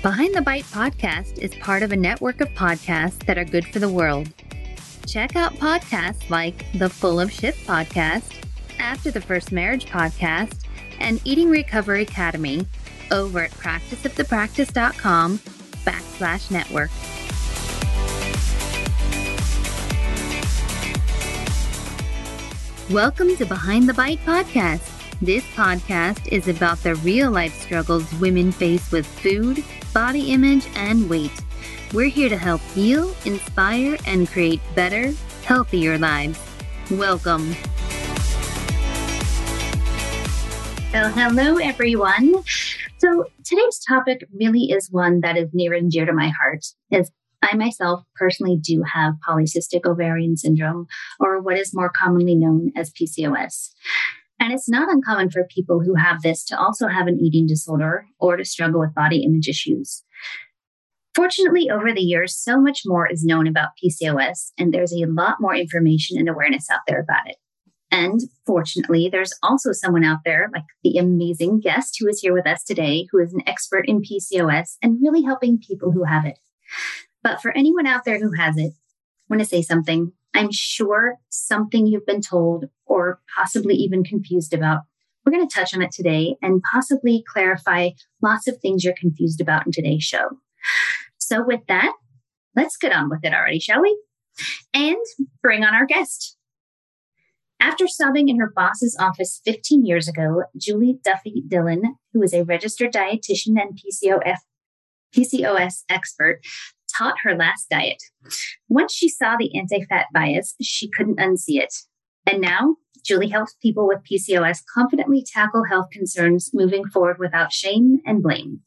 Behind the Bite podcast is part of a network of podcasts that are good for the world. Check out podcasts like the Full of Shit podcast, After the First Marriage podcast, and Eating Recovery Academy over at practiceofthepractice.com backslash network. Welcome to Behind the Bite podcast. This podcast is about the real life struggles women face with food, body image, and weight. We're here to help you inspire, and create better, healthier lives. Welcome. So, hello, everyone. So, today's topic really is one that is near and dear to my heart, as I myself personally do have polycystic ovarian syndrome, or what is more commonly known as PCOS. And it's not uncommon for people who have this to also have an eating disorder or to struggle with body image issues. Fortunately, over the years, so much more is known about PCOS, and there's a lot more information and awareness out there about it. And fortunately, there's also someone out there, like the amazing guest who is here with us today, who is an expert in PCOS and really helping people who have it. But for anyone out there who has it, I want to say something. I'm sure something you've been told or possibly even confused about. We're going to touch on it today and possibly clarify lots of things you're confused about in today's show. So, with that, let's get on with it already, shall we? And bring on our guest. After subbing in her boss's office 15 years ago, Julie Duffy Dillon, who is a registered dietitian and PCOF, PCOS expert, taught her last diet. Once she saw the anti fat bias, she couldn't unsee it. And now, Julie helps people with PCOS confidently tackle health concerns moving forward without shame and blame.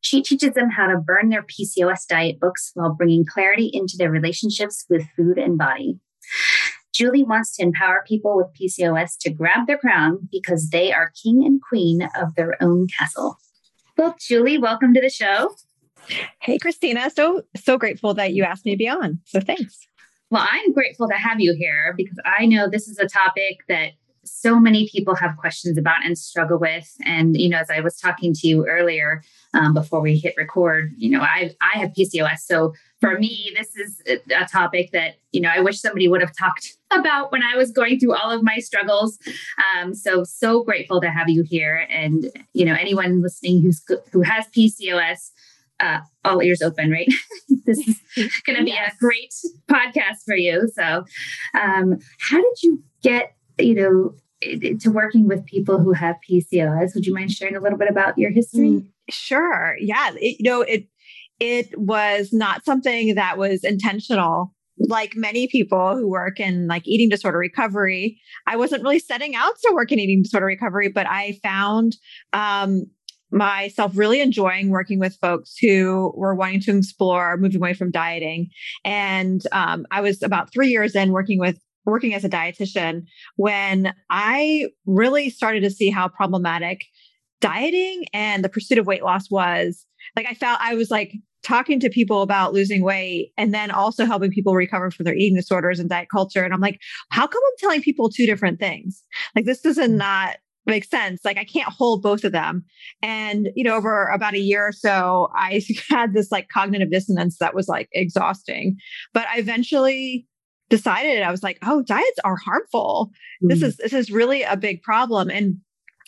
She teaches them how to burn their PCOS diet books while bringing clarity into their relationships with food and body. Julie wants to empower people with PCOS to grab their crown because they are king and queen of their own castle. Well, Julie, welcome to the show. Hey, Christina. So, so grateful that you asked me to be on. So, thanks. Well, I'm grateful to have you here because I know this is a topic that so many people have questions about and struggle with. And, you know, as I was talking to you earlier um, before we hit record, you know, I, I have PCOS. So for me, this is a topic that, you know, I wish somebody would have talked about when I was going through all of my struggles. Um, so, so grateful to have you here. And, you know, anyone listening who's, who has PCOS, uh, all ears open, right? this is going to be yes. a great podcast for you. So, um, how did you get, you know, to working with people who have PCOS? Would you mind sharing a little bit about your history? Mm, sure. Yeah. It, you know, it it was not something that was intentional like many people who work in like eating disorder recovery i wasn't really setting out to work in eating disorder recovery but i found um, myself really enjoying working with folks who were wanting to explore moving away from dieting. And um, I was about three years in working with working as a dietitian when I really started to see how problematic dieting and the pursuit of weight loss was. Like I felt I was like talking to people about losing weight and then also helping people recover from their eating disorders and diet culture. And I'm like, how come I'm telling people two different things? Like this is mm. not makes sense. Like I can't hold both of them. And, you know, over about a year or so, I had this like cognitive dissonance that was like exhausting. But I eventually decided I was like, oh, diets are harmful. Mm. This is this is really a big problem. And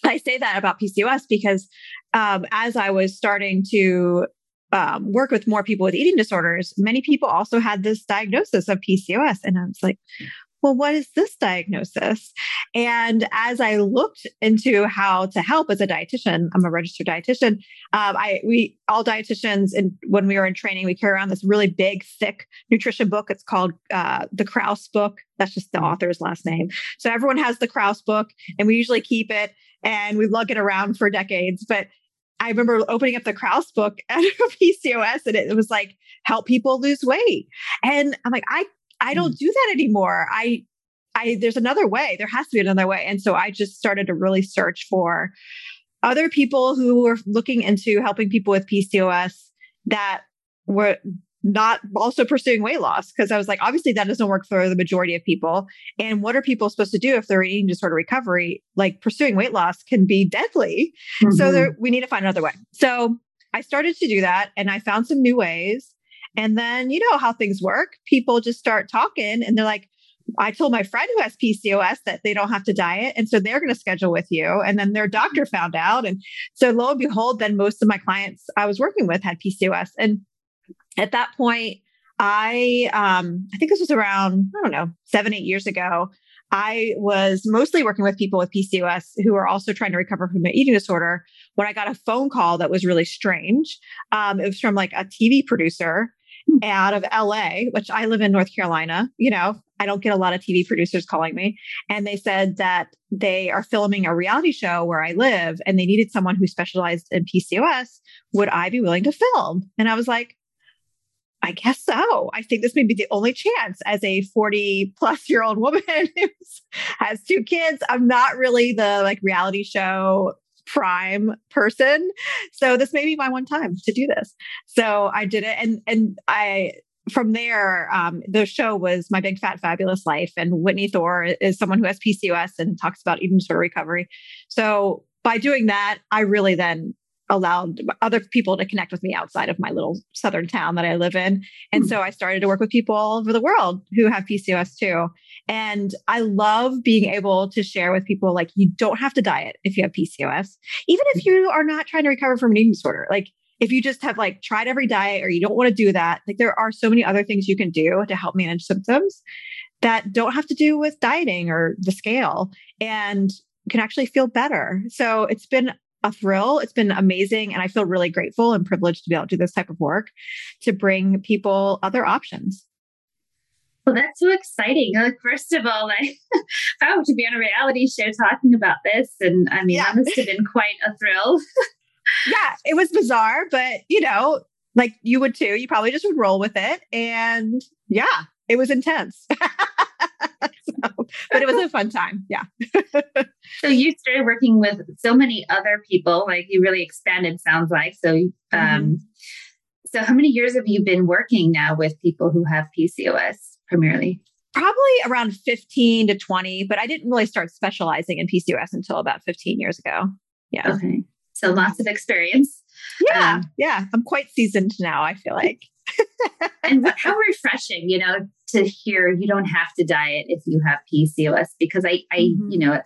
I say that about PCOS because um, as I was starting to um, work with more people with eating disorders, many people also had this diagnosis of PCOS. And I was like, well, what is this diagnosis? And as I looked into how to help as a dietitian, I'm a registered dietitian. Um, I we all dietitians, and when we were in training, we carry around this really big, thick nutrition book. It's called uh, the Krause book. That's just the mm. author's last name. So everyone has the Krause book, and we usually keep it and we lug it around for decades. But I remember opening up the Krause book at PCOS, and it was like help people lose weight. And I'm like, I I don't mm. do that anymore. I I there's another way. There has to be another way. And so I just started to really search for other people who were looking into helping people with PCOS that were not also pursuing weight loss because I was like, obviously that doesn't work for the majority of people. And what are people supposed to do if they're eating disorder recovery? Like pursuing weight loss can be deadly. Mm-hmm. So there, we need to find another way. So I started to do that and I found some new ways. And then, you know how things work. People just start talking and they're like, I told my friend who has PCOS that they don't have to diet. And so they're going to schedule with you. And then their doctor found out. And so lo and behold, then most of my clients I was working with had PCOS. And at that point, I um, I think this was around, I don't know, seven, eight years ago. I was mostly working with people with PCOS who are also trying to recover from their eating disorder when I got a phone call that was really strange. Um, it was from like a TV producer out of LA, which I live in North Carolina. You know, I don't get a lot of TV producers calling me. And they said that they are filming a reality show where I live and they needed someone who specialized in PCOS. Would I be willing to film? And I was like, I guess so. I think this may be the only chance as a 40 plus year old woman who has two kids. I'm not really the like reality show prime person. So this may be my one time to do this. So I did it. And and I from there, um, the show was My Big Fat Fabulous Life. And Whitney Thore is someone who has PCOS and talks about eating disorder recovery. So by doing that, I really then allowed other people to connect with me outside of my little southern town that I live in. And mm-hmm. so I started to work with people all over the world who have PCOS too. And I love being able to share with people like you don't have to diet if you have PCOS, even if you are not trying to recover from an eating disorder. Like if you just have like tried every diet or you don't want to do that, like there are so many other things you can do to help manage symptoms that don't have to do with dieting or the scale and can actually feel better. So it's been a thrill. It's been amazing. And I feel really grateful and privileged to be able to do this type of work to bring people other options. Well, that's so exciting. Like, first of all, I, oh, to be on a reality show talking about this. And I mean, yeah. that must have been quite a thrill. yeah, it was bizarre, but you know, like you would too. You probably just would roll with it. And yeah, it was intense. so, but it was a fun time. Yeah. so you started working with so many other people, like you really expanded, sounds like. So, um, mm-hmm. so how many years have you been working now with people who have PCOS primarily? Probably around 15 to 20, but I didn't really start specializing in PCOS until about 15 years ago. Yeah. Okay. So lots of experience. Yeah. Um, yeah. I'm quite seasoned now, I feel like. and how refreshing, you know, to hear you don't have to diet if you have PCOS because I, I, mm-hmm. you know,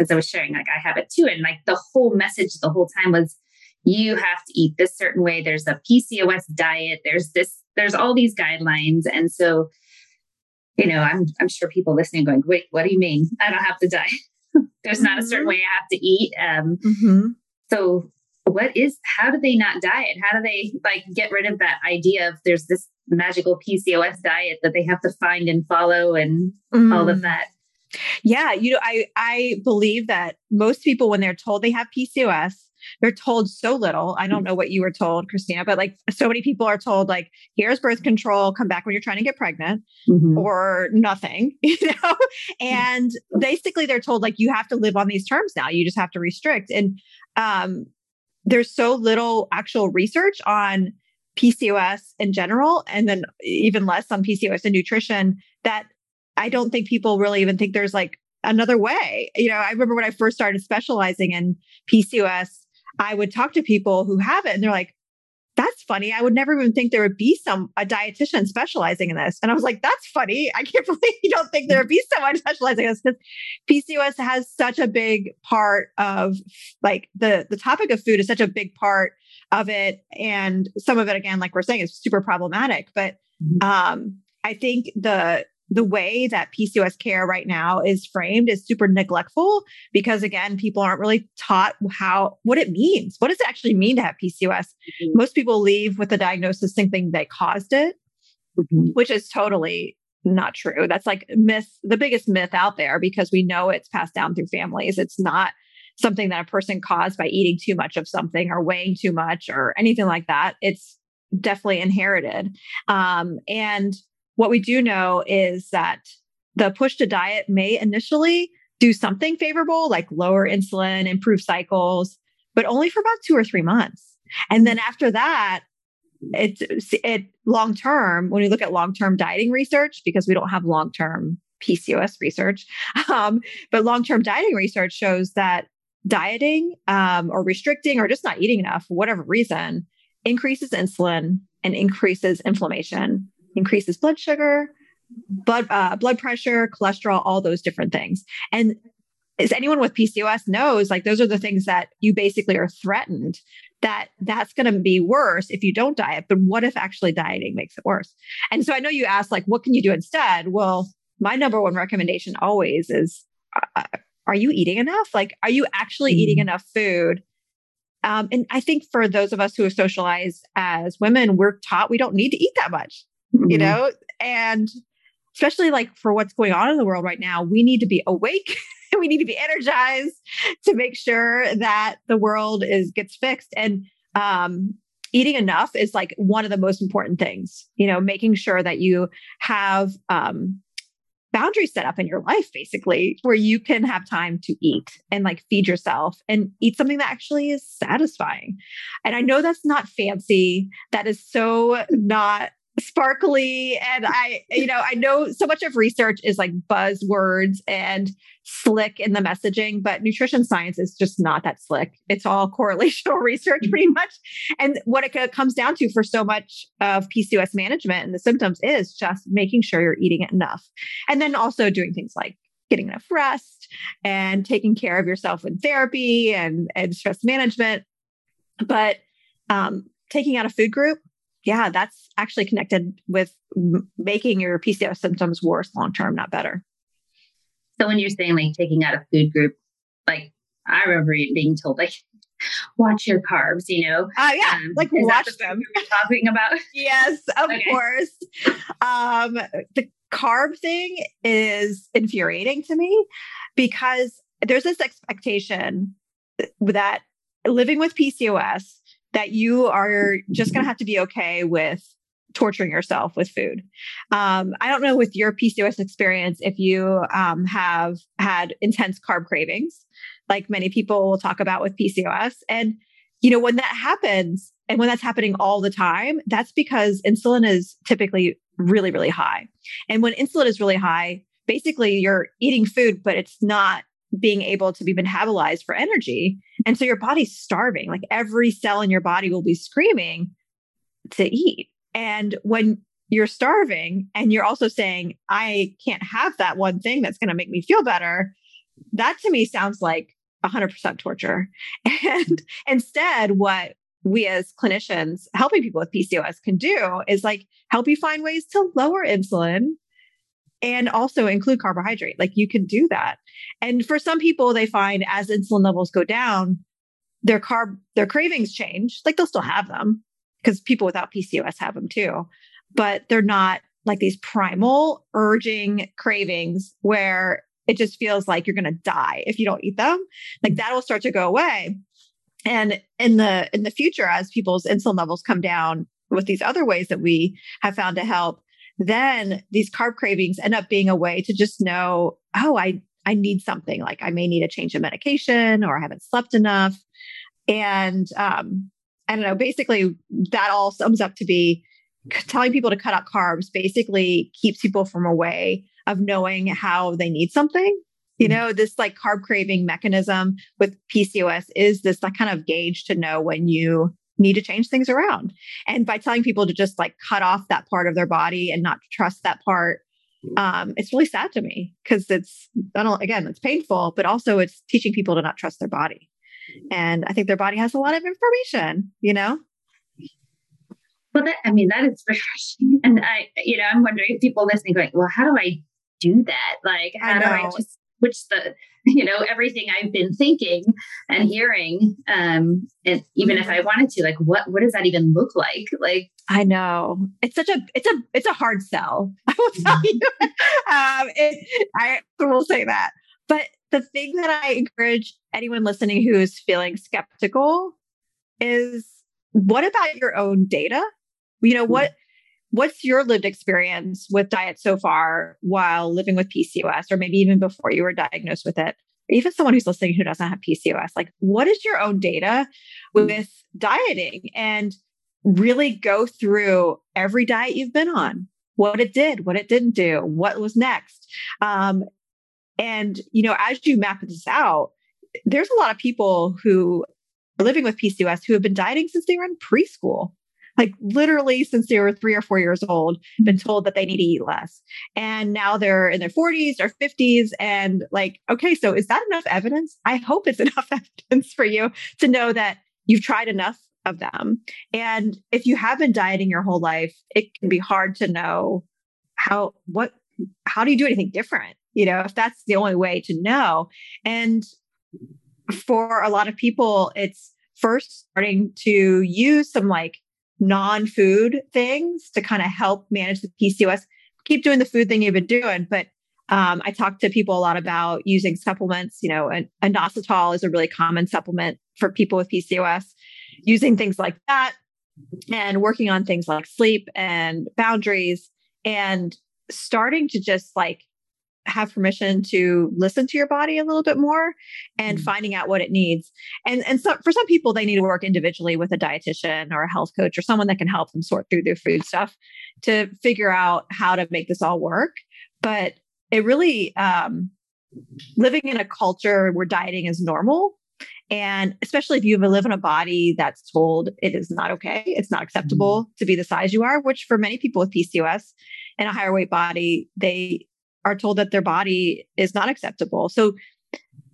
as I was sharing, like I have it too. And like the whole message the whole time was you have to eat this certain way. There's a PCOS diet. There's this, there's all these guidelines. And so, you know, I'm, I'm sure people listening going, wait, what do you mean? I don't have to diet. there's mm-hmm. not a certain mm-hmm. way I have to eat. Um, mm-hmm. So what is how do they not diet how do they like get rid of that idea of there's this magical pcos diet that they have to find and follow and mm. all of mm. that yeah you know i i believe that most people when they're told they have pcos they're told so little i don't know what you were told christina but like so many people are told like here's birth control come back when you're trying to get pregnant mm-hmm. or nothing you know and basically they're told like you have to live on these terms now you just have to restrict and um there's so little actual research on PCOS in general, and then even less on PCOS and nutrition that I don't think people really even think there's like another way. You know, I remember when I first started specializing in PCOS, I would talk to people who have it and they're like, that's funny. I would never even think there would be some a dietitian specializing in this. And I was like, that's funny. I can't believe you don't think there would be someone specializing in this because PCOS has such a big part of like the the topic of food is such a big part of it. And some of it, again, like we're saying, is super problematic. But mm-hmm. um, I think the the way that PCOS care right now is framed is super neglectful because again, people aren't really taught how what it means. What does it actually mean to have PCOS? Mm-hmm. Most people leave with the diagnosis thinking they caused it, mm-hmm. which is totally not true. That's like myth, the biggest myth out there because we know it's passed down through families. It's not something that a person caused by eating too much of something or weighing too much or anything like that. It's definitely inherited. Um, and what we do know is that the push to diet may initially do something favorable, like lower insulin, improve cycles, but only for about two or three months. And then after that, it's it long term. When we look at long term dieting research, because we don't have long term PCOS research, um, but long term dieting research shows that dieting um, or restricting or just not eating enough for whatever reason increases insulin and increases inflammation, increases blood sugar, blood uh, blood pressure, cholesterol, all those different things. And as anyone with PCOS knows, like those are the things that you basically are threatened that that's going to be worse if you don't diet. But what if actually dieting makes it worse? And so I know you asked, like, what can you do instead? Well, my number one recommendation always is uh, are you eating enough? Like, are you actually mm-hmm. eating enough food? Um, and I think for those of us who are socialized as women, we're taught we don't need to eat that much, mm-hmm. you know? And especially like for what's going on in the world right now, we need to be awake. we need to be energized to make sure that the world is gets fixed. And um, eating enough is like one of the most important things. You know, making sure that you have um, boundaries set up in your life, basically, where you can have time to eat and like feed yourself and eat something that actually is satisfying. And I know that's not fancy. That is so not sparkly and i you know i know so much of research is like buzzwords and slick in the messaging but nutrition science is just not that slick. It's all correlational research pretty mm-hmm. much. And what it comes down to for so much of pcos management and the symptoms is just making sure you're eating it enough. And then also doing things like getting enough rest and taking care of yourself in therapy and, and stress management. But um, taking out a food group yeah, that's actually connected with m- making your PCOS symptoms worse long term, not better. So when you're saying like taking out a food group, like I remember being told like watch your carbs, you know? Oh uh, yeah, um, like watch the them. We're talking about. yes, of okay. course. Um, the carb thing is infuriating to me because there's this expectation that living with PCOS that you are just going to have to be okay with torturing yourself with food. Um, I don't know with your PCOS experience if you um, have had intense carb cravings, like many people will talk about with PCOS. And, you know, when that happens, and when that's happening all the time, that's because insulin is typically really, really high. And when insulin is really high, basically you're eating food, but it's not being able to be metabolized for energy. And so your body's starving. Like every cell in your body will be screaming to eat. And when you're starving and you're also saying, I can't have that one thing that's going to make me feel better, that to me sounds like 100% torture. And instead, what we as clinicians helping people with PCOS can do is like help you find ways to lower insulin and also include carbohydrate. Like you can do that. And for some people, they find as insulin levels go down, their carb, their cravings change. Like they'll still have them because people without PCOS have them too, but they're not like these primal urging cravings where it just feels like you're going to die if you don't eat them. Like that will start to go away. And in the in the future, as people's insulin levels come down with these other ways that we have found to help, then these carb cravings end up being a way to just know, oh, I I need something like I may need a change of medication or I haven't slept enough. And um, I don't know, basically that all sums up to be telling people to cut out carbs basically keeps people from a way of knowing how they need something. You mm-hmm. know, this like carb craving mechanism with PCOS is this like kind of gauge to know when you need to change things around. And by telling people to just like cut off that part of their body and not trust that part, um, it's really sad to me because it's I don't, again, it's painful, but also it's teaching people to not trust their body. And I think their body has a lot of information, you know? Well, that, I mean, that is refreshing. And I, you know, I'm wondering if people listening going, well, how do I do that? Like, how do I just which the you know everything i've been thinking and hearing um and even if i mm-hmm. wanted to like what what does that even look like? Like i know. It's such a it's a it's a hard sell. I will tell mm-hmm. you um it, i will say that. But the thing that i encourage anyone listening who is feeling skeptical is what about your own data? You know what What's your lived experience with diet so far while living with PCOS, or maybe even before you were diagnosed with it? Even someone who's listening who doesn't have PCOS, like what is your own data with dieting and really go through every diet you've been on, what it did, what it didn't do, what was next. Um, and, you know, as you map this out, there's a lot of people who are living with PCOS who have been dieting since they were in preschool like literally since they were three or four years old, been mm-hmm. told that they need to eat less. And now they're in their 40s or 50s. And like, okay, so is that enough evidence? I hope it's enough evidence for you to know that you've tried enough of them. And if you have been dieting your whole life, it can be hard to know how, what, how do you do anything different? You know, if that's the only way to know. And for a lot of people, it's first starting to use some like non-food things to kind of help manage the PCOS. Keep doing the food thing you've been doing, but um, I talk to people a lot about using supplements. You know, and inositol is a really common supplement for people with PCOS. Using things like that, and working on things like sleep and boundaries, and starting to just like have permission to listen to your body a little bit more and mm finding out what it needs. And and so for some people they need to work individually with a dietitian or a health coach or someone that can help them sort through their food stuff to figure out how to make this all work. But it really um, living in a culture where dieting is normal and especially if you live in a body that's told it is not okay, it's not acceptable mm to be the size you are, which for many people with PCOS and a higher weight body, they are told that their body is not acceptable. So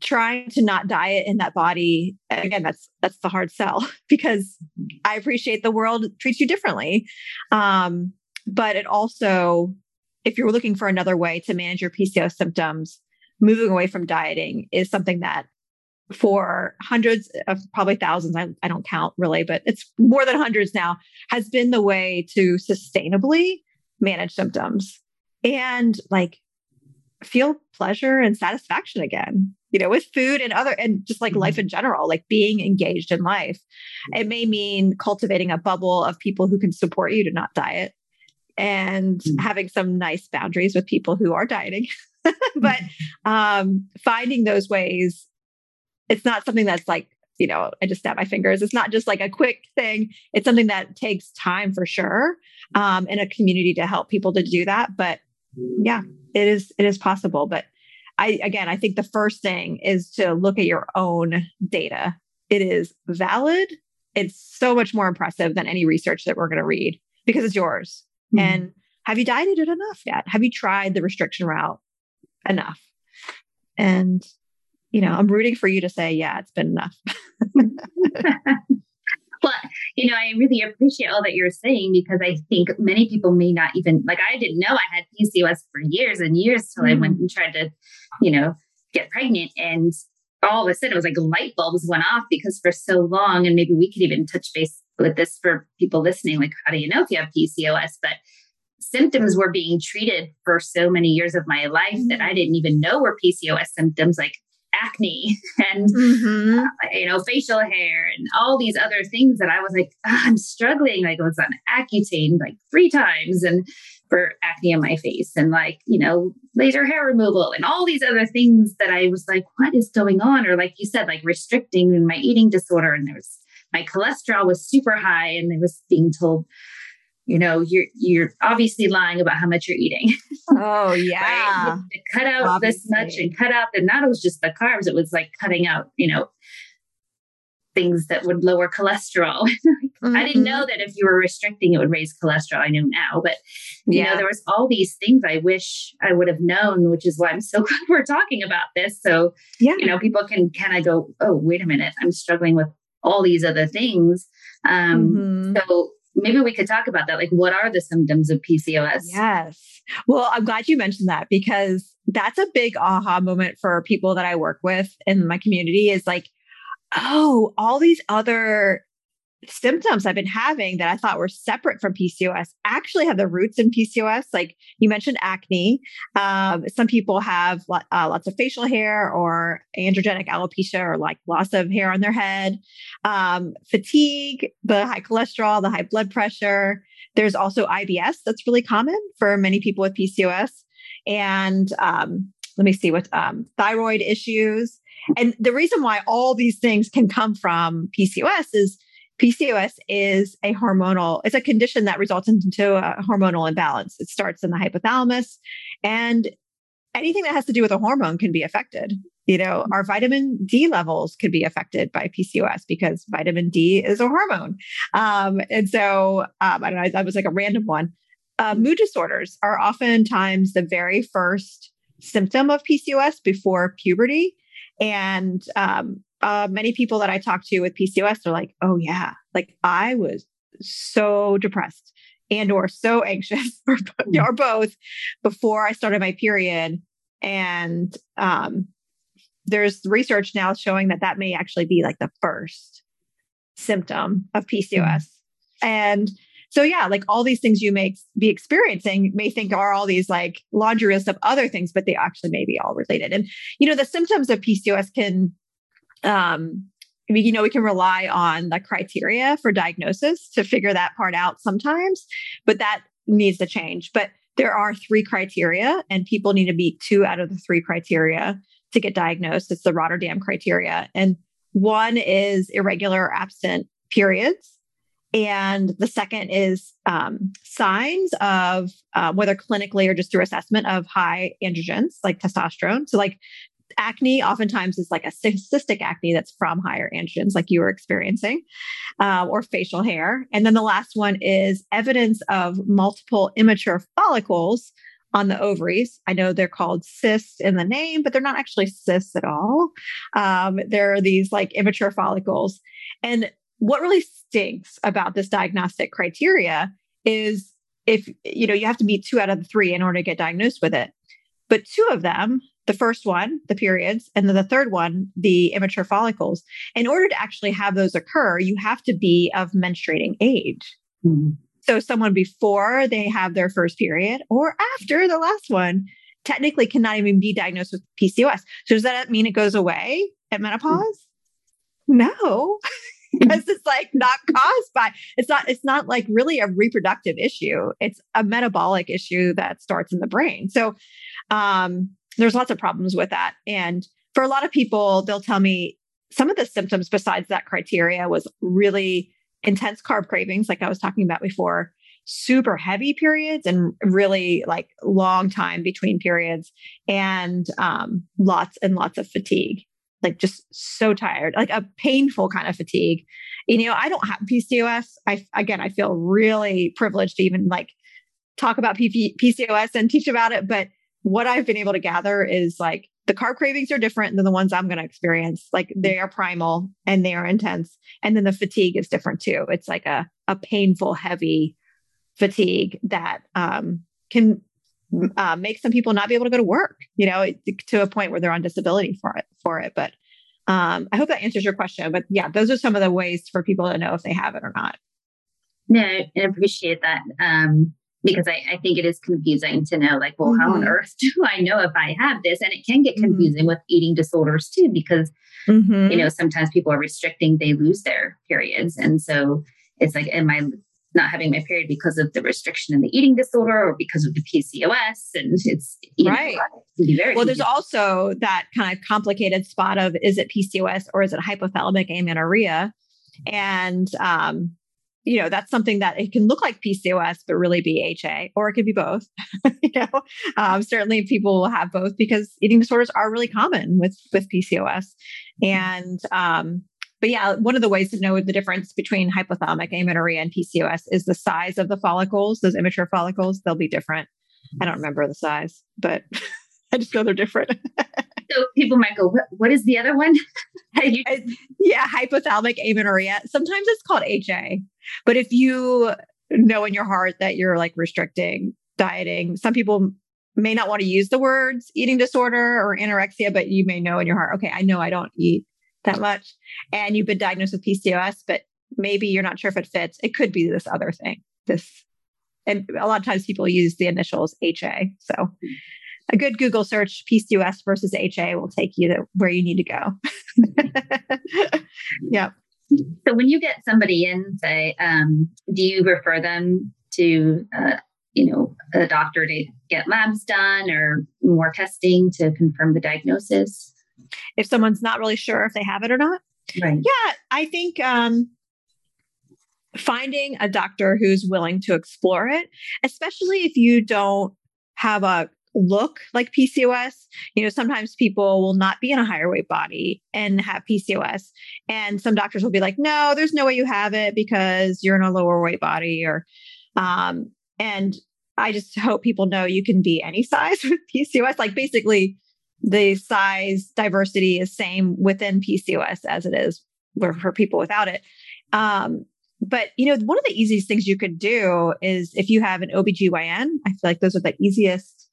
trying to not diet in that body again that's that's the hard sell because i appreciate the world treats you differently um, but it also if you're looking for another way to manage your pcos symptoms moving away from dieting is something that for hundreds of probably thousands I, I don't count really but it's more than hundreds now has been the way to sustainably manage symptoms and like feel pleasure and satisfaction again you know with food and other and just like life mm-hmm. in general like being engaged in life it may mean cultivating a bubble of people who can support you to not diet and mm-hmm. having some nice boundaries with people who are dieting but mm-hmm. um finding those ways it's not something that's like you know i just snap my fingers it's not just like a quick thing it's something that takes time for sure um in a community to help people to do that but yeah it is it is possible but i again i think the first thing is to look at your own data. It is valid. It's so much more impressive than any research that we're going to read because it's yours. Mm-hmm. and have you dieted it enough yet? Have you tried the restriction route enough? And you know i'm rooting for you to say yeah it's been enough Well, you know, I really appreciate all that you're saying because I think many people may not even like I didn't know I had PCOS for years and years till mm. I went mm. and tried to, you know, get pregnant and all of a sudden it was like light bulbs went off because for so long and maybe we could even touch base with this for people listening like how do you know if you have PCOS but symptoms were being treated for so many years of my life that I didn't even know were PCOS symptoms like acne and mm-hmm. uh, you know facial hair and all these other things that I was like oh, I'm struggling like I was on Accutane like three times and for acne on my face and like you know laser hair removal and all these other things that I was like what is going on or like you said like restricting my eating disorder and there was my cholesterol was super high and I was being told you know you're you're obviously lying about how much you're eating oh yeah right? cut out obviously. this much and cut out the not it was just the carbs it was like cutting out you know things that would lower cholesterol mm-hmm. i didn't know mm-hmm. that if you were restricting it would raise cholesterol i know now but you yeah. know there was all these things i wish i would have known which is why i'm so glad we're talking about this so yeah you know people can kind of go oh wait a minute i'm struggling with all these other things um mm-hmm. so maybe we could talk about that. Like, what are the symptoms of PCOS? Yes. Well, I'm glad you mentioned that because that's a big aha moment for people that I work with in my community is like, oh, all these other symptoms I've been having that I thought were separate from PCOS actually have the roots in PCOS. Like you mentioned acne. Um, some people have uh, lots of facial hair or androgenic alopecia or like loss of hair on their head, um, fatigue, the high cholesterol, the high blood pressure. There's also IBS that's really common for many people with PCOS. And um, let me see what um, thyroid issues. And the reason why all these things can come from PCOS is PCOS is a hormonal, it's a condition that results into a hormonal imbalance. It starts in the hypothalamus, and anything that has to do with a hormone can be affected. you know, our vitamin D levels could be affected by PCOS because vitamin D is a hormone. Um, and so um, I don't know, that was like a random one. Uh, mood disorders are oftentimes the very first symptom of PCOS before puberty. And um, uh, many people that I talk to with PCOS are like, oh, yeah, like I was so depressed and or so anxious or, mm. or both before I started my period. And um, there's research now showing that that may actually be like the first symptom of PCOS. Mm-hmm. And so yeah, like all these things you may be experiencing may think are all these like laundry list of other things, but they actually may be all related. And you know, the symptoms of PCOS can um we, you know, we can rely on the criteria for diagnosis to figure that part out sometimes, but that needs to change. But there are three criteria, and people need to meet two out of the three criteria to get diagnosed. It's the Rotterdam criteria. And one is irregular or absent periods. And the second is um, signs of uh, whether clinically or just through assessment of high androgens like testosterone. So, like acne, oftentimes is like a cystic acne that's from higher androgens, like you were experiencing, uh, or facial hair. And then the last one is evidence of multiple immature follicles on the ovaries. I know they're called cysts in the name, but they're not actually cysts at all. Um, they're these like immature follicles. And what really stinks about this diagnostic criteria is if you know you have to meet two out of the three in order to get diagnosed with it. But two of them, the first one, the periods, and then the third one, the immature follicles, in order to actually have those occur, you have to be of menstruating age. Mm-hmm. So someone before they have their first period or after the last one technically cannot even be diagnosed with PCOS. So does that mean it goes away at menopause? No. because it's like not caused by it's not it's not like really a reproductive issue it's a metabolic issue that starts in the brain so um there's lots of problems with that. And for a lot of people they'll tell me some of the symptoms besides that criteria was really intense carb cravings, like I was talking about before, super heavy periods and really like long time between periods and um, lots and lots of fatigue like just so tired like a painful kind of fatigue. You know i don't have pcos i again i feel really privileged to even like talk about pcos and teach about it but what i've been able to gather is like the carb cravings are different than the ones I'm going to experience. Like they are primal and they are intense. And then the fatigue is different too. It's like a, a painful, heavy fatigue that um, can uh, make some people not be able to go to work, you know, to a point where they're on disability for it, for it. But um, I hope that answers your question. But yeah, those are some of the ways for people to know if they have it or not. No, I appreciate that. Um, because I, I, think it is confusing to know, like, well, mm-hmm. how on mm-hmm. earth do I know if I have this? And it can get mm-hmm. confusing mm-hmm. with eating disorders too, because, mm-hmm. you know, sometimes people are restricting, they lose their periods. And so it's like, am I not having my period because of the restriction in the eating disorder or because of the PCOS? And it's right. Know, it well, there's also that kind of complicated spot of is it PCOS or is it hypothalamic amenorrhea? And um, you know that's something that it can look like PCOS but really be HA, or it could be both. you know, um, certainly people will have both because eating disorders are really common with with PCOS, and um, but yeah, one of the ways to know the difference between hypothalamic amenorrhea and PCOS is the size of the follicles. Those immature follicles, they'll be different. I don't remember the size, but I just know they're different. so people might go, what, what is the other one? yeah, hypothalamic amenorrhea. Sometimes it's called HA. But if you know in your heart that you're like restricting dieting, some people may not want to use the words eating disorder or anorexia, but you may know in your heart, okay, I know I don't eat that much. And you've been diagnosed with PCOS, but maybe you're not sure if it fits. It could be this other thing. This and a lot of times people use the initials HA. So a good Google search PCOS versus HA will take you to where you need to go. yeah. So when you get somebody in, say, um, do you refer them to, uh, you know, a doctor to get labs done or more testing to confirm the diagnosis? If someone's not really sure if they have it or not. Right. Yeah, I think um, finding a doctor who's willing to explore it, especially if you don't have a look like PCOS. You know, sometimes people will not be in a higher weight body and have PCOS. And some doctors will be like, no, there's no way you have it because you're in a lower weight body or um, and I just hope people know you can be any size with PCOS. Like basically the size diversity is same within PCOS as it is for, for people without it. Um, but you know, one of the easiest things you could do is if you have an OBGYN, I feel like those are the easiest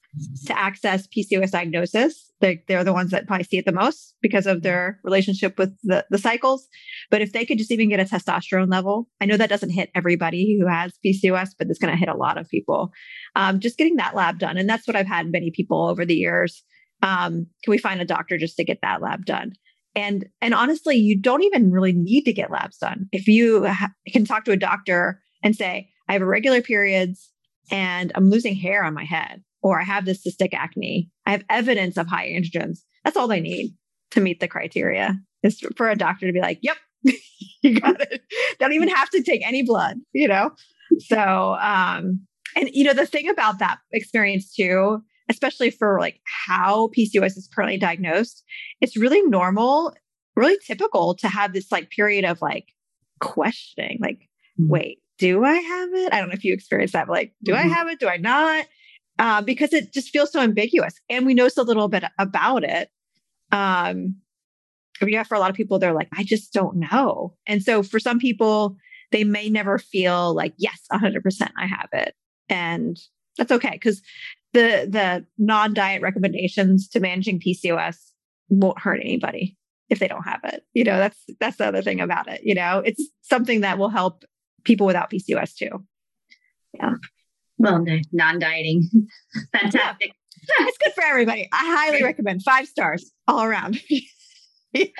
to access PCOS diagnosis. They're, they're the ones that probably see it the most because of their relationship with the, the cycles. But if they could just even get a testosterone level, I know that doesn't hit everybody who has PCOS, but it's going to hit a lot of people. Um, just getting that lab done. And that's what I've had many people over the years. Um, can we find a doctor just to get that lab done? And and honestly, you don't even really need to get labs done. If you ha- can talk to a doctor and say, I have irregular periods and I'm losing hair on my head, or I have this cystic acne, I have evidence of high androgens. That's all they need to meet the criteria is for a doctor to be like, yep, you got it. Don't even have to take any blood, you know? So, um, and you know, the thing about that experience too especially for like how PCOS is currently diagnosed, it's really normal, really typical to have this like period of like questioning, like, mm-hmm. wait, do I have it? I don't know if you experience that, but like, do mm-hmm. I have it? Do I not? Uh, because it just feels so ambiguous and we know so little bit about it. Um, yeah, for a lot of people, they're like, I just don't know. And so for some people, they may never feel like, yes, 100% I have it. And that's okay because the the non-diet recommendations to managing PCOS won't hurt anybody if they don't have it. You know, that's that's the other thing about it. You know, it's something that will help people without PCOS too. Yeah. Well, non-dieting, fantastic. Yeah. It's good for everybody. I highly recommend five stars all around. yes.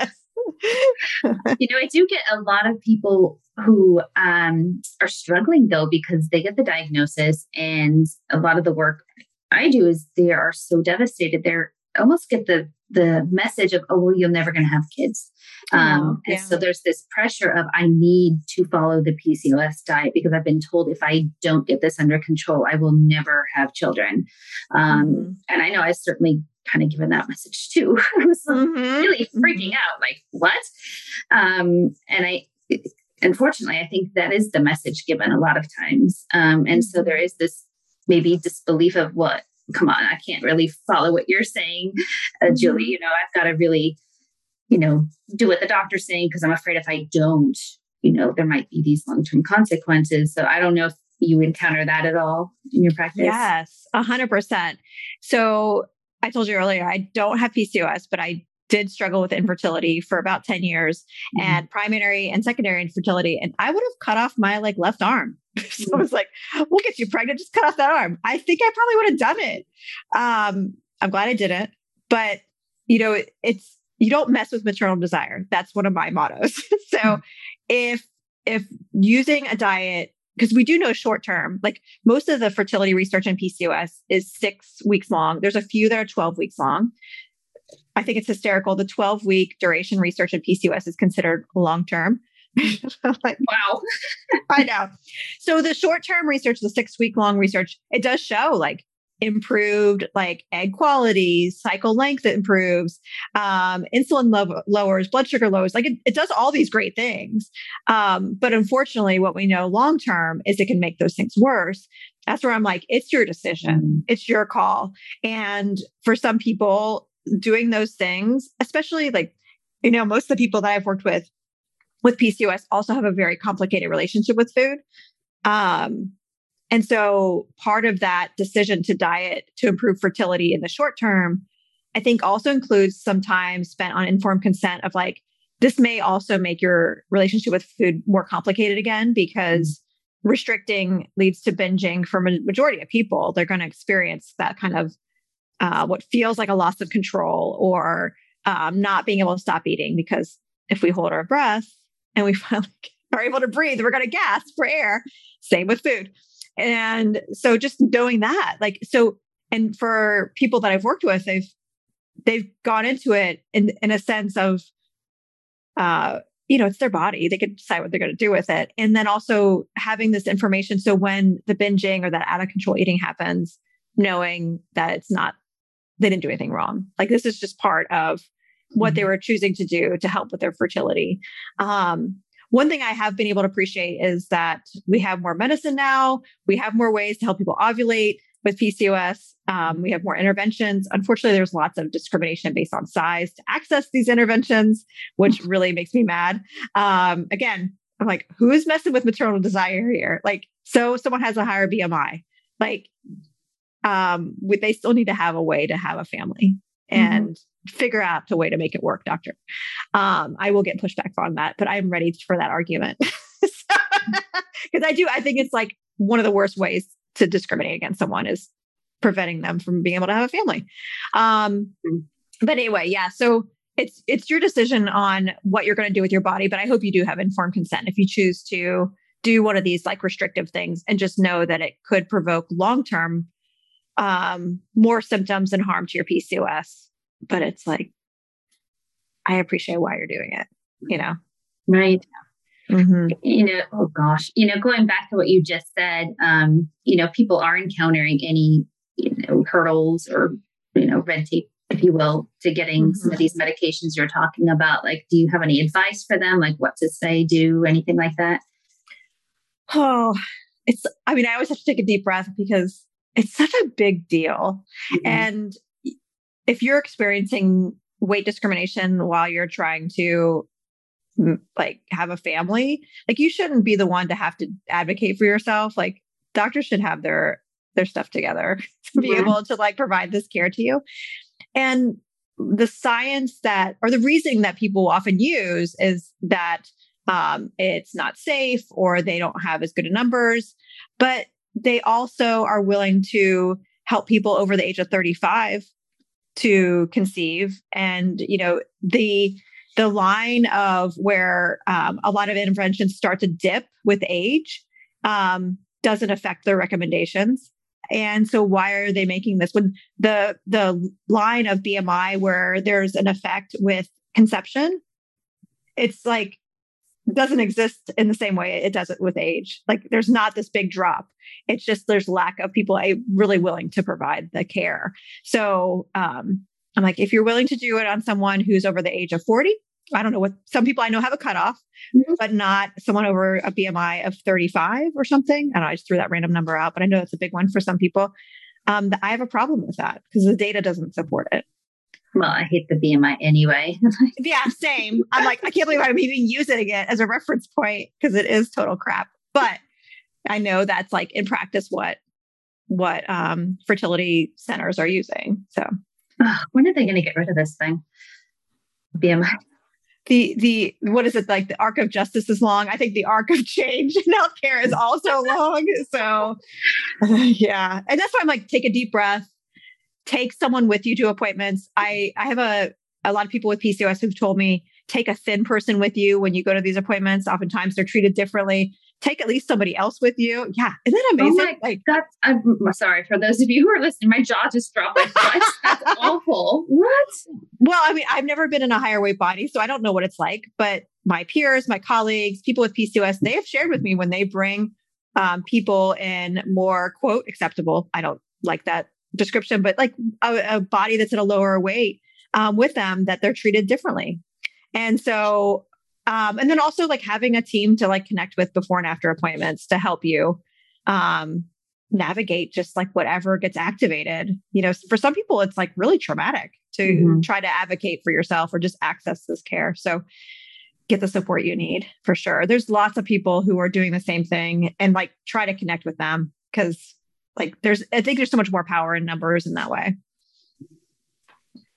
you know, I do get a lot of people who um, are struggling though because they get the diagnosis and a lot of the work I do is they are so devastated. They're almost get the the message of oh well you're never going to have kids um, oh, yeah. and so there's this pressure of i need to follow the pcos diet because i've been told if i don't get this under control i will never have children um, mm-hmm. and i know i certainly kind of given that message too i was mm-hmm. really freaking mm-hmm. out like what um, and i unfortunately i think that is the message given a lot of times um, and so mm-hmm. there is this maybe disbelief of what come on i can't really follow what you're saying uh, julie mm-hmm. you know i've got to really you know do what the doctor's saying because i'm afraid if i don't you know there might be these long-term consequences. So i don't know if you encounter that at all in your practice. Yes 100% so i told you earlier i don't have pcos but i did struggle with infertility for about 10 years mm-hmm. and primary and secondary infertility and i would have cut off my like left arm so I was like, we'll get you pregnant. Just cut off that arm. I think I probably would have done it. Um, I'm glad I didn't. But, you know, it, it's, you don't mess with maternal desire. That's one of my mottos. so mm-hmm. if, if using a diet, because we do know short term, like most of the fertility research in PCOS is six weeks long. There's a few that are 12 weeks long. I think it's hysterical. The 12 week duration research in PCOS is considered long term. like, wow. I know. So the short-term research, the six-week long research, it does show like improved like egg quality, cycle length improves, um, insulin lo- lowers, blood sugar lowers. Like it, it does all these great things. Um, but unfortunately, what we know long term is it can make those things worse. That's where I'm like, it's your decision, mm. it's your call. And for some people, doing those things, especially like, you know, most of the people that I've worked with with PCOS also have a very complicated relationship with food. Um, and so part of that decision to diet to improve fertility in the short term, I think also includes some time spent on informed consent of like, this may also make your relationship with food more complicated again because restricting leads to binging for a majority of people. They're going to experience that kind of uh, what feels like a loss of control or um, not being able to stop eating because if we hold our breath, and we finally are able to breathe, we're going to gasp for air. Same with food. And so just knowing that, like, so, and for people that I've worked with, they've, they've gone into it in, in a sense of, uh, you know, it's their body. They can decide what they're going to do with it. And then also having this information. So when the binging or that out of control eating happens, knowing that it's not, they didn't do anything wrong. Like this is just part of what mm-hmm. they were choosing to do to help with their fertility. Um, one thing I have been able to appreciate is that we have more medicine now. We have more ways to help people ovulate with PCOS. Um, we have more interventions. Unfortunately, there's lots of discrimination based on size to access these interventions, which really makes me mad. Um, again, I'm like, who is messing with maternal desire here? Like, so someone has a higher BMI, like, um, they still need to have a way to have a family mm-hmm. and mm-hmm. figure out a way to make it work, doctor. Um, I will get pushback on that, but I'm ready for that argument. Because I do, I think it's like one of the worst ways to discriminate against someone is preventing them from being able to have a family. Um, mm-hmm. but anyway, yeah. So it's it's your decision on what you're going to do with your body, but I hope you do have informed consent if you choose to do one of these like restrictive things and just know that it could provoke long term um, more symptoms and harm to your PCOS. But it's like, I appreciate why you're doing it, you know? Right. Mm-hmm. You know, oh gosh, you know, going back to what you just said, um, you know, people are encountering any, you know, hurdles or, you know, red tape, if you will, to getting mm-hmm. some of these medications you're talking about. Like, do you have any advice for them? Like what to say, do anything like that? Oh, it's, I mean, I always have to take a deep breath because it's such a big deal. Mm-hmm. And if you're experiencing weight discrimination while you're trying to like have a family like you shouldn't be the one to have to advocate for yourself like doctors should have their their stuff together to be yeah. able to like provide this care to you and the science that or the reasoning that people often use is that um, it's not safe or they don't have as good numbers but they also are willing to help people over the age of 35 to conceive and you know the the line of where um, a lot of interventions start to dip with age um, doesn't affect their recommendations. And so why are they making this when the the line of BMI where there's an effect with conception, it's like doesn't exist in the same way it does it with age. Like there's not this big drop. It's just there's lack of people I really willing to provide the care. So um, I'm like, if you're willing to do it on someone who's over the age of 40, I don't know what some people I know have a cutoff, mm-hmm. but not someone over a BMI of 35 or something. I know, I just threw that random number out, but I know that's a big one for some people. Um, I have a problem with that because the data doesn't support it. Well, I hate the BMI anyway. yeah, same. I'm like, I can't believe I'm even using it as a reference point because it is total crap. But I know that's like in practice what what um, fertility centers are using. So when are they going to get rid of this thing? BMI the the what is it like the arc of justice is long i think the arc of change in healthcare is also long so yeah and that's why i'm like take a deep breath take someone with you to appointments i i have a a lot of people with pcos who've told me take a thin person with you when you go to these appointments oftentimes they're treated differently take at least somebody else with you. Yeah. Isn't that amazing? Oh my, like that's I'm sorry for those of you who are listening. My jaw just dropped. Like, that's awful. What? Well, I mean, I've never been in a higher weight body, so I don't know what it's like. But my peers, my colleagues, people with PCOS, they have shared with me when they bring um, people in more quote acceptable. I don't like that description, but like a, a body that's at a lower weight um, with them that they're treated differently. And so um, and then also like having a team to like connect with before and after appointments to help you um, navigate just like whatever gets activated. You know, for some people, it's like really traumatic to mm-hmm. try to advocate for yourself or just access this care. So get the support you need for sure. There's lots of people who are doing the same thing and like try to connect with them because like there's, I think there's so much more power in numbers in that way.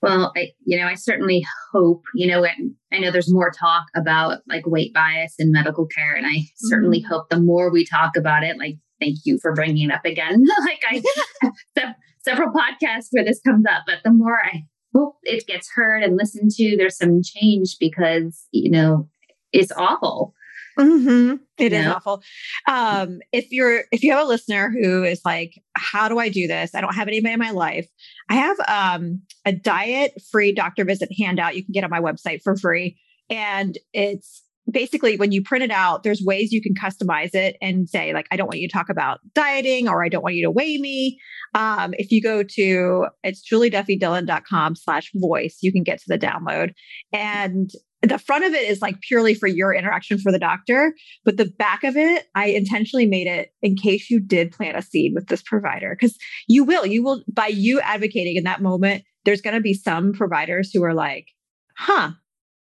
Well, I, you know, I certainly hope, you know, I know there's more talk about like weight bias in medical care. And I mm-hmm. certainly hope the more we talk about it, like, thank you for bringing it up again. like I have several podcasts where this comes up, but the more I hope it gets heard and listened to, there's some change because, you know, it's awful. Mm-hmm. It yeah. is awful. Um, if you're if you have a listener who is like, how do I do this? I don't have anybody in my life. I have um, a diet free doctor visit handout you can get on my website for free, and it's basically when you print it out, there's ways you can customize it and say, like, I don't want you to talk about dieting or I don't want you to weigh me. Um, if you go to it's julieduffydillon.com slash voice, you can get to the download. And the front of it is like purely for your interaction for the doctor, but the back of it, I intentionally made it in case you did plant a seed with this provider because you will, you will, by you advocating in that moment, there's going to be some providers who are like, huh,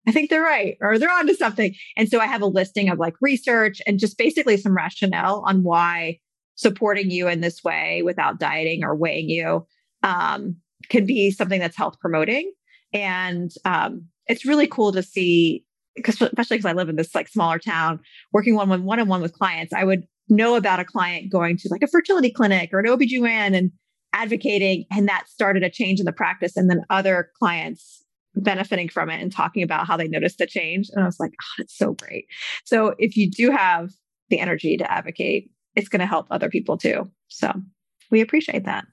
I think they're right or they're onto something. And so I have a listing of like research and just basically some rationale on why supporting you in this way without dieting or weighing you um, can be something that's health promoting. And um, it's really cool to see because especially because I live in this like smaller town, working one on one on one with clients, I would know about a client going to like a fertility clinic or an OBGYN and advocating, and that started a change in the practice. And then other clients benefiting from it and talking about how they noticed the change. And I was like, oh, it's so great. So if you do have the energy to advocate, it's going to help other people too. So we appreciate that.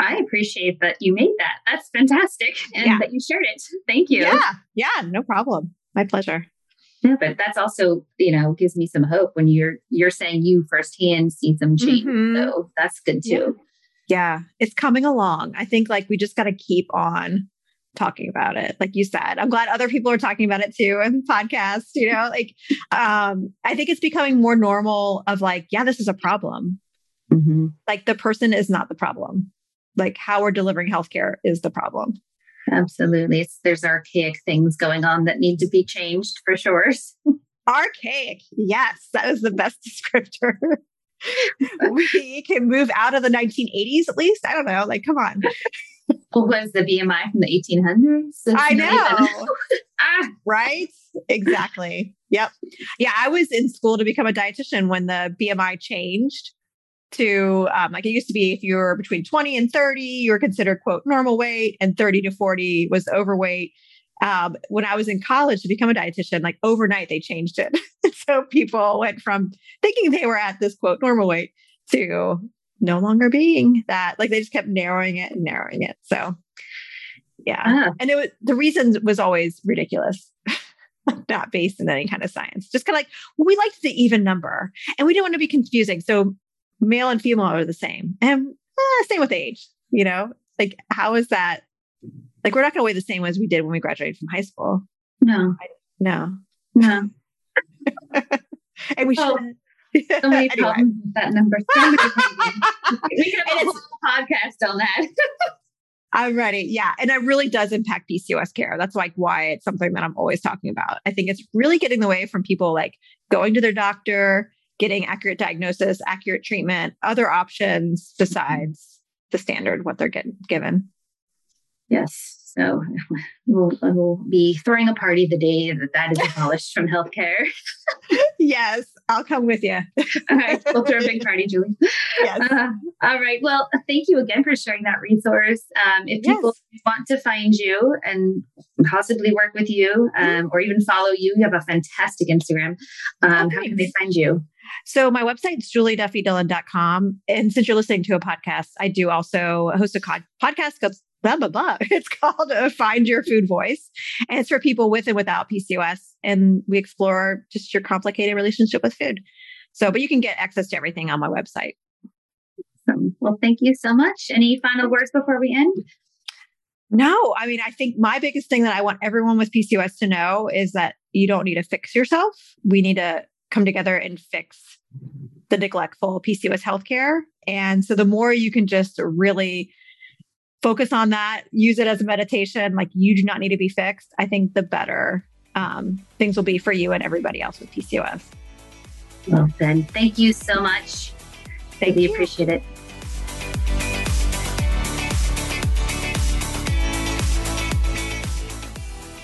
I appreciate that you made that. That's fantastic. And yeah. that you shared it. Thank you. Yeah. Yeah. No problem. My pleasure. Yeah, but that's also, you know, gives me some hope when you're you're saying you firsthand see some change. Mm-hmm. So that's good too. Yeah. yeah. It's coming along. I think like we just got to keep on talking about it like you said i'm glad other people are talking about it too in podcasts you know like um i think it's becoming more normal of like yeah this is a problem mm-hmm. like the person is not the problem like how we're delivering healthcare is the problem. Absolutely. It's, there's archaic things going on that need to be changed for sure. archaic. Yes, that is the best descriptor. we can move out of the 1980s at least. I don't know. Like, come on. What was the BMI from the 1800s? I know. ah. Right? Exactly. Yep. Yeah, I was in school to become a dietitian when the BMI changed to um, like it used to be if you were between 20 and 30 you were considered quote normal weight and 30 to 40 was overweight. Um, when i was in college to become a dietitian like overnight they changed it. So people went from thinking they were at this quote normal weight to no longer being that. Like they just kept narrowing it and narrowing it. So yeah. Ah. and it was the reason was always ridiculous. Not based in any kind of science. Just kind of like well, we liked the even number and we didn't want to be confusing. So male and female are the same. And eh, same with age, you know? Like, how is that? Like, we're not going to weigh the same as we did when we graduated from high school. No. I, no. No. and we oh, should. So many anyway. problems with that number. We could have a whole podcast on that. I'm ready. Yeah. And it really does impact PCOS care. That's like why it's something that I'm always talking about. I think it's really getting away from people like going to their doctor, getting accurate diagnosis, accurate treatment, other options besides the standard what they're getting given. Yes. So we'll, we'll be throwing a party the day that that is abolished from healthcare. yes, I'll come with you. all right, we'll throw a big party, Julie. Yes. Uh, all right. Well, thank you again for sharing that resource. Um, if people yes. want to find you and possibly work with you um, or even follow you, you have a fantastic Instagram. Um, oh, how can they find you? So my website's julieduffydillon.com. And since you're listening to a podcast, I do also host a podcast called blah, blah, blah. It's called uh, Find Your Food Voice. And it's for people with and without PCOS. And we explore just your complicated relationship with food. So, but you can get access to everything on my website. Awesome. Well, thank you so much. Any final words before we end? No, I mean, I think my biggest thing that I want everyone with PCOS to know is that you don't need to fix yourself. We need to come together and fix the neglectful PCOS healthcare. And so the more you can just really focus on that, use it as a meditation, like you do not need to be fixed, I think the better um, things will be for you and everybody else with PCOS. Well, then, thank you so much. Thank really you. appreciate it.